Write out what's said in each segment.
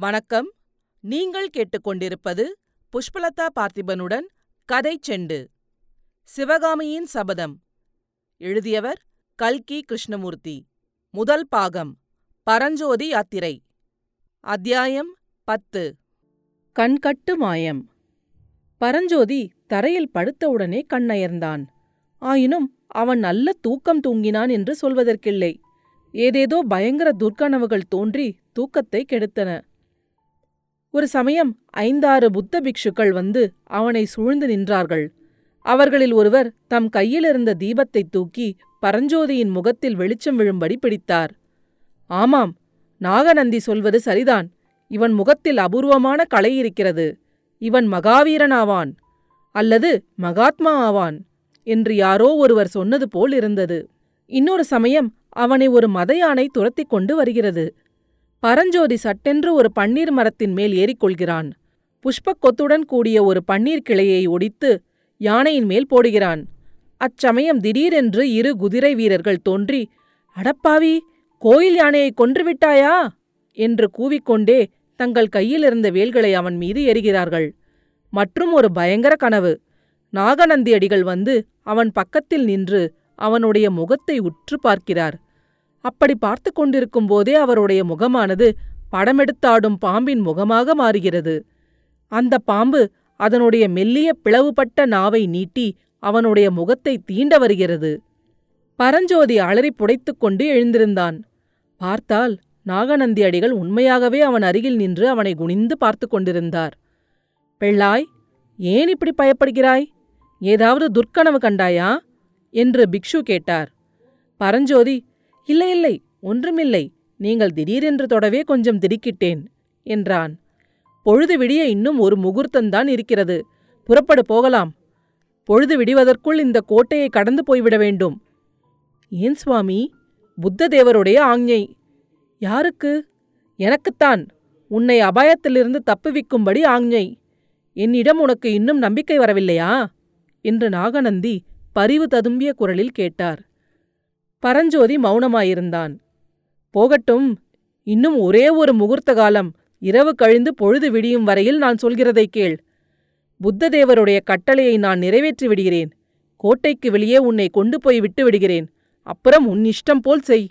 வணக்கம். நீங்கள் கேட்டுக்கொண்டிருப்பது புஷ்பலதா பார்த்திபனுடன் கதை செண்டு. சிவகாமியின் சபதம். எழுதியவர் கல்கி கிருஷ்ணமூர்த்தி. முதல் பாகம். பரஞ்சோதி யாத்திரை. அத்தியாயம் பத்து. கண்கட்டு மாயம். பரஞ்சோதி தரையில் படுத்தவுடனே கண்ணயர்ந்தான். ஆயினும் அவன் நல்ல தூக்கம் தூங்கினான் என்று சொல்வதற்கில்லை. ஏதேதோ பயங்கர துர்க்கனவுகள் தோன்றி தூக்கத்தை கெடுத்தன. ஒரு சமயம் ஐந்தாறு புத்த பிக்ஷுக்கள் வந்து அவனை சூழ்ந்து நின்றார்கள். அவர்களில் ஒருவர் தம் கையிலிருந்த தீபத்தை தூக்கி பரஞ்சோதியின் முகத்தில் வெளிச்சம் விழும்படி பிடித்தார். ஆமாம் நாகநந்தி சொல்வது சரிதான். இவன் முகத்தில் அபூர்வமான கலை இருக்கிறது. இவன் மகாவீரனாவான் அல்லது மகாத்மா ஆவான் என்று யாரோ ஒருவர் சொன்னது போல் இருந்தது. இன்னொரு சமயம் அவனை ஒரு மத யானை துரத்திக் கொண்டு வருகிறது. பரஞ்சோதி சட்டென்று ஒரு பன்னீர் மரத்தின் மேல் ஏறிக்கொள்கிறான். புஷ்பக் கொத்துடன் கூடிய ஒரு பன்னீர் கிளையை ஒடித்து யானையின் மேல் போடுகிறான். அச்சமயம் திடீரென்று இரு குதிரை வீரர்கள் தோன்றி அடப்பாவி கோயில் யானையை கொன்றுவிட்டாயா? என்று கூவிக்கொண்டே தங்கள் கையிலிருந்த வேல்களை அவன் மீது எறிகிறார்கள். மற்றும் ஒரு பயங்கர கனவு. நாகநந்தி அடிகள் வந்து அவன் பக்கத்தில் நின்று அவனுடைய முகத்தை உற்று பார்க்கிறார். அப்படி பார்த்து கொண்டிருக்கும் போதே அவருடைய முகமானது படமெடுத்தாடும் பாம்பின் முகமாக மாறுகிறது. அந்த பாம்பு அதனுடைய மெல்லிய பிளவுபட்ட நாவை நீட்டி அவனுடைய முகத்தை தீண்ட வருகிறது. பரஞ்சோதி அலறி புடைத்துக் கொண்டு எழுந்திருந்தான். பார்த்தால் நாகநந்தி அடிகள் உண்மையாகவே அவன் அருகில் நின்று அவனை குனிந்து பார்த்து கொண்டிருந்தார். பெள்ளாய் ஏன் இப்படி பயப்படுகிறாய்? ஏதாவது துர்க்கனவு கண்டாயா? என்று பிக்ஷு கேட்டார். பரஞ்சோதி இல்லை இல்லை ஒன்றுமில்லை நீங்கள் திடீரென்று தொடவே கொஞ்சம் திடுக்கிட்டேன் என்றான். பொழுது விடிய இன்னும் ஒரு முகூர்த்தந்தான் இருக்கிறது. புறப்படு போகலாம். பொழுது விடிவதற்குள் இந்த கோட்டையை கடந்து போய்விட வேண்டும். ஏன் சுவாமி? புத்ததேவருடைய ஆஞ்ஞை. யாருக்கு? எனக்குத்தான். உன்னை அபாயத்திலிருந்து தப்புவிக்கும்படி ஆஞ்ஞை. என்னிடம் உனக்கு இன்னும் நம்பிக்கை வரவில்லையா? என்று நாகநந்தி பரிவு ததும்பிய குரலில் கேட்டார். பரஞ்சோதி மௌனமாயிருந்தான். போகட்டும் இன்னும் ஒரே ஒரு முகூர்த்த காலம் இரவு கழிந்து பொழுது விடியும் வரையில் நான் சொல்கிறதை கேள். புத்ததேவருடைய கட்டளையை நான் நிறைவேற்றி விடுகிறேன். கோட்டைக்கு வெளியே உன்னை கொண்டு போய் விட்டு விடுகிறேன். அப்புறம் உன் இஷ்டம் போல் செய்.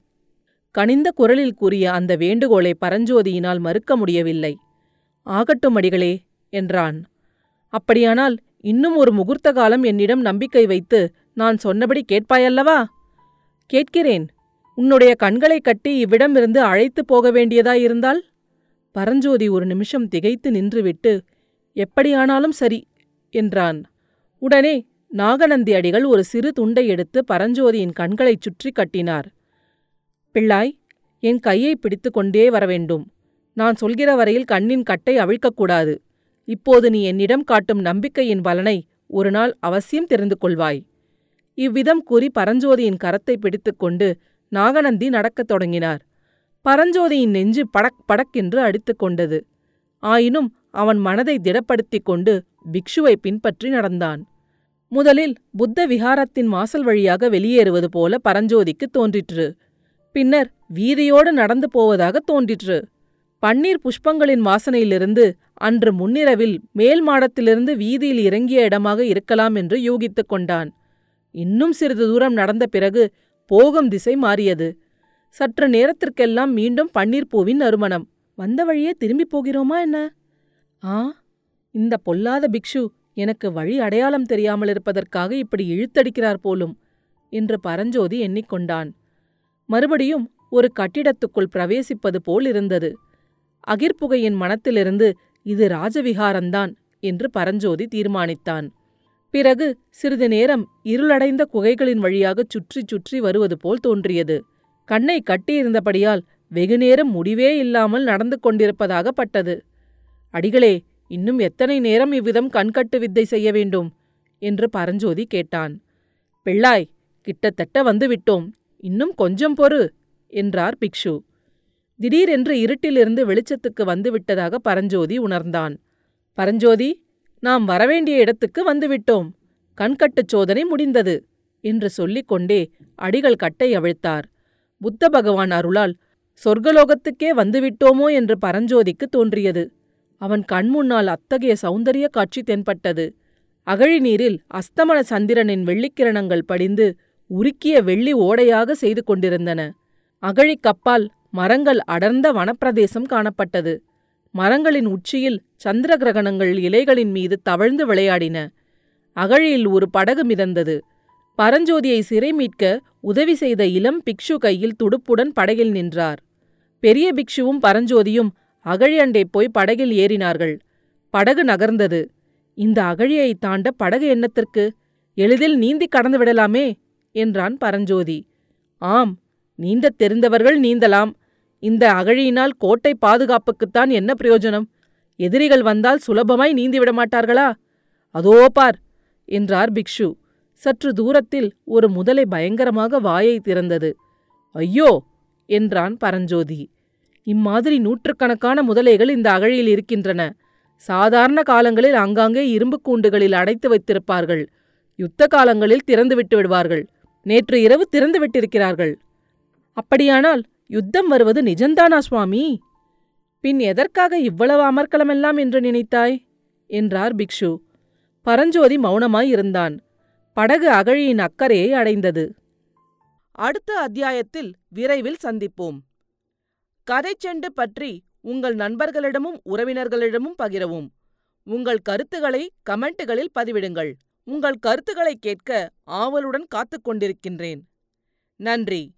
கனிந்த குரலில் கூறிய அந்த வேண்டுகோளை பரஞ்சோதியினால் மறுக்க முடியவில்லை. ஆகட்டும் அடிகளே என்றான். அப்படியானால் இன்னும் ஒரு முகூர்த்த காலம் என்னிடம் நம்பிக்கை வைத்து நான் சொன்னபடி கேட்பாயல்லவா? கேட்கிறேன். உன்னுடைய கண்களைக் கட்டி இவ்விடமிருந்து அழைத்துப் போக வேண்டியதாயிருந்தால் பரஞ்சோதி ஒரு நிமிஷம் திகைத்து நின்றுவிட்டு எப்படியானாலும் சரி என்றான். உடனே நாகநந்தி அடிகள் ஒரு சிறு துண்டை எடுத்து பரஞ்சோதியின் கண்களைச் சுற்றி கட்டினார். பிள்ளாய் என் கையை பிடித்து கொண்டே வரவேண்டும். நான் சொல்கிற வரையில் கண்ணின் கட்டை அவிழ்க்கக்கூடாது. இப்போது நீ என்னிடம் காட்டும் நம்பிக்கையின் பலனை ஒரு நாள் அவசியம் தெரிந்து கொள்வாய். இவ்விதம் கூறி பரஞ்சோதியின் கரத்தை பிடித்துக்கொண்டு நாகநந்தி நடக்கத் தொடங்கினார். பரஞ்சோதியின் நெஞ்சு படக் படக்கென்று அடித்துக் கொண்டது. ஆயினும் அவன் மனதை திடப்படுத்திக் கொண்டு பிக்ஷுவை பின்பற்றி நடந்தான். முதலில் புத்த விஹாரத்தின் வாசல் வழியாக வெளியேறுவது போல பரஞ்சோதிக்கு தோன்றிற்று. பின்னர் வீதியோடு நடந்து போவதாக தோன்றிற்று. பன்னீர் புஷ்பங்களின் வாசனையிலிருந்து அன்று முன்னிரவில் மேல் மாடத்திலிருந்து வீதியில் இறங்கிய இடமாக இருக்கலாம் என்று யூகித்துக் கொண்டான். இன்னும் சிறிது தூரம் நடந்த பிறகு போகும் திசை மாறியது. சற்று நேரத்திற்கெல்லாம் மீண்டும் பன்னீர்பூவின் நறுமணம். வந்த வழியே திரும்பிப் போகிறோமா என்ன? ஆ இந்த பொல்லாத பிக்ஷு எனக்கு வழி அடையாளம் தெரியாமல் இருப்பதற்காக இப்படி இழுத்தடிக்கிறார் போலும் என்று பரஞ்சோதி எண்ணிக்கொண்டான். மறுபடியும் ஒரு கட்டிடத்துக்குள் பிரவேசிப்பது போல் இருந்தது. அகிர்புகையின் மனத்திலிருந்து இது ராஜவிகாரந்தான் என்று பரஞ்சோதி தீர்மானித்தான். பிறகு சிறிது நேரம் இருளடைந்த குகைகளின் வழியாகச் சுற்றி சுற்றி வருவது போல் தோன்றியது. கண்ணை கட்டியிருந்தபடியால் வெகுநேரம் முடிவே இல்லாமல் நடந்து கொண்டிருப்பதாக பட்டது. அடிகளே இன்னும் எத்தனை நேரம் இவ்விதம் கண்கட்டு வித்தை செய்ய வேண்டும்? என்று பரஞ்சோதி கேட்டான். பிள்ளாய் கிட்டத்தட்ட வந்துவிட்டோம். இன்னும் கொஞ்சம் பொறு என்றார் பிக்ஷு. திடீரென்று இருட்டிலிருந்து வெளிச்சத்துக்கு வந்துவிட்டதாக பரஞ்சோதி உணர்ந்தான். பரஞ்சோதி நாம் வரவேண்டிய இடத்துக்கு வந்துவிட்டோம். கண்கட்டுச் சோதனை முடிந்தது என்று சொல்லிக் கொண்டே அடிகள் கட்டை அவிழ்த்தார். புத்த பகவான் அருளால் சொர்க்கலோகத்துக்கே வந்துவிட்டோமோ என்று பரஞ்சோதிக்கு தோன்றியது. அவன் கண்முன்னால் அத்தகைய சௌந்தரிய காட்சி தென்பட்டது. அகழி நீரில் அஸ்தமன சந்திரனின் வெள்ளிக்கிரணங்கள் படிந்து உருக்கிய வெள்ளி ஓடையாக செய்து கொண்டிருந்தன. அகழிக் கப்பால் மரங்கள் அடர்ந்த வனப்பிரதேசம் காணப்பட்டது. மரங்களின் உச்சியில் சந்திர கிரகணங்கள் இலைகளின் மீது தவழ்ந்து விளையாடின. அகழியில் ஒரு படகு மிதந்தது. பரஞ்சோதியை சிறை மீட்க உதவி செய்த இளம் பிக்ஷு கையில் துடுப்புடன் படகில் நின்றார். பெரிய பிக்ஷுவும் பரஞ்சோதியும் அகழி அண்டே போய் படகில் ஏறினார்கள். படகு நகர்ந்தது. இந்த அகழியை தாண்ட படகு எண்ணத்திற்கு எளிதில் நீந்தி கடந்து விடலாமே என்றான் பரஞ்சோதி. ஆம் நீந்தத் தெரிந்தவர்கள் நீந்தலாம். இந்த அகழியினால் கோட்டை பாதுகாப்புக்குத்தான் என்ன பிரயோஜனம்? எதிரிகள் வந்தால் சுலபமாய் நீந்திவிட மாட்டார்களா? அதோ பார் என்றார் பிக்ஷு. சற்று தூரத்தில் ஒரு முதலை பயங்கரமாக வாயை திறந்தது. ஐயோ என்றான் பரஞ்சோதி. இம்மாதிரி நூற்றுக்கணக்கான முதலைகள் இந்த அகழியில் இருக்கின்றன. சாதாரண காலங்களில் அங்காங்கே இரும்புக் கூண்டுகளில் அடைத்து வைத்திருப்பார்கள். யுத்த காலங்களில் திறந்து விட்டு விடுவார்கள். நேற்று இரவு திறந்து விட்டிருக்கிறார்கள் அப்படியானால் யுத்தம் வருவது நிஜந்தானா சுவாமி? பின் எதற்காக இவ்வளவு அமர்க்கலமெல்லாம் என்று நினைத்தாய்? என்றார் பிக்ஷு. பரஞ்சோதி மௌனமாய் இருந்தான். படகு அகழியின் அக்கறையை அடைந்தது. அடுத்த அத்தியாயத்தில் விரைவில் சந்திப்போம். கதைச்செண்டு பற்றி உங்கள் நண்பர்களிடமும் உறவினர்களிடமும் பகிரவும். உங்கள் கருத்துக்களை கமெண்ட்டுகளில் பதிவிடுங்கள். உங்கள் கருத்துக்களை கேட்க ஆவலுடன் காத்துக் கொண்டிருக்கின்றேன். நன்றி.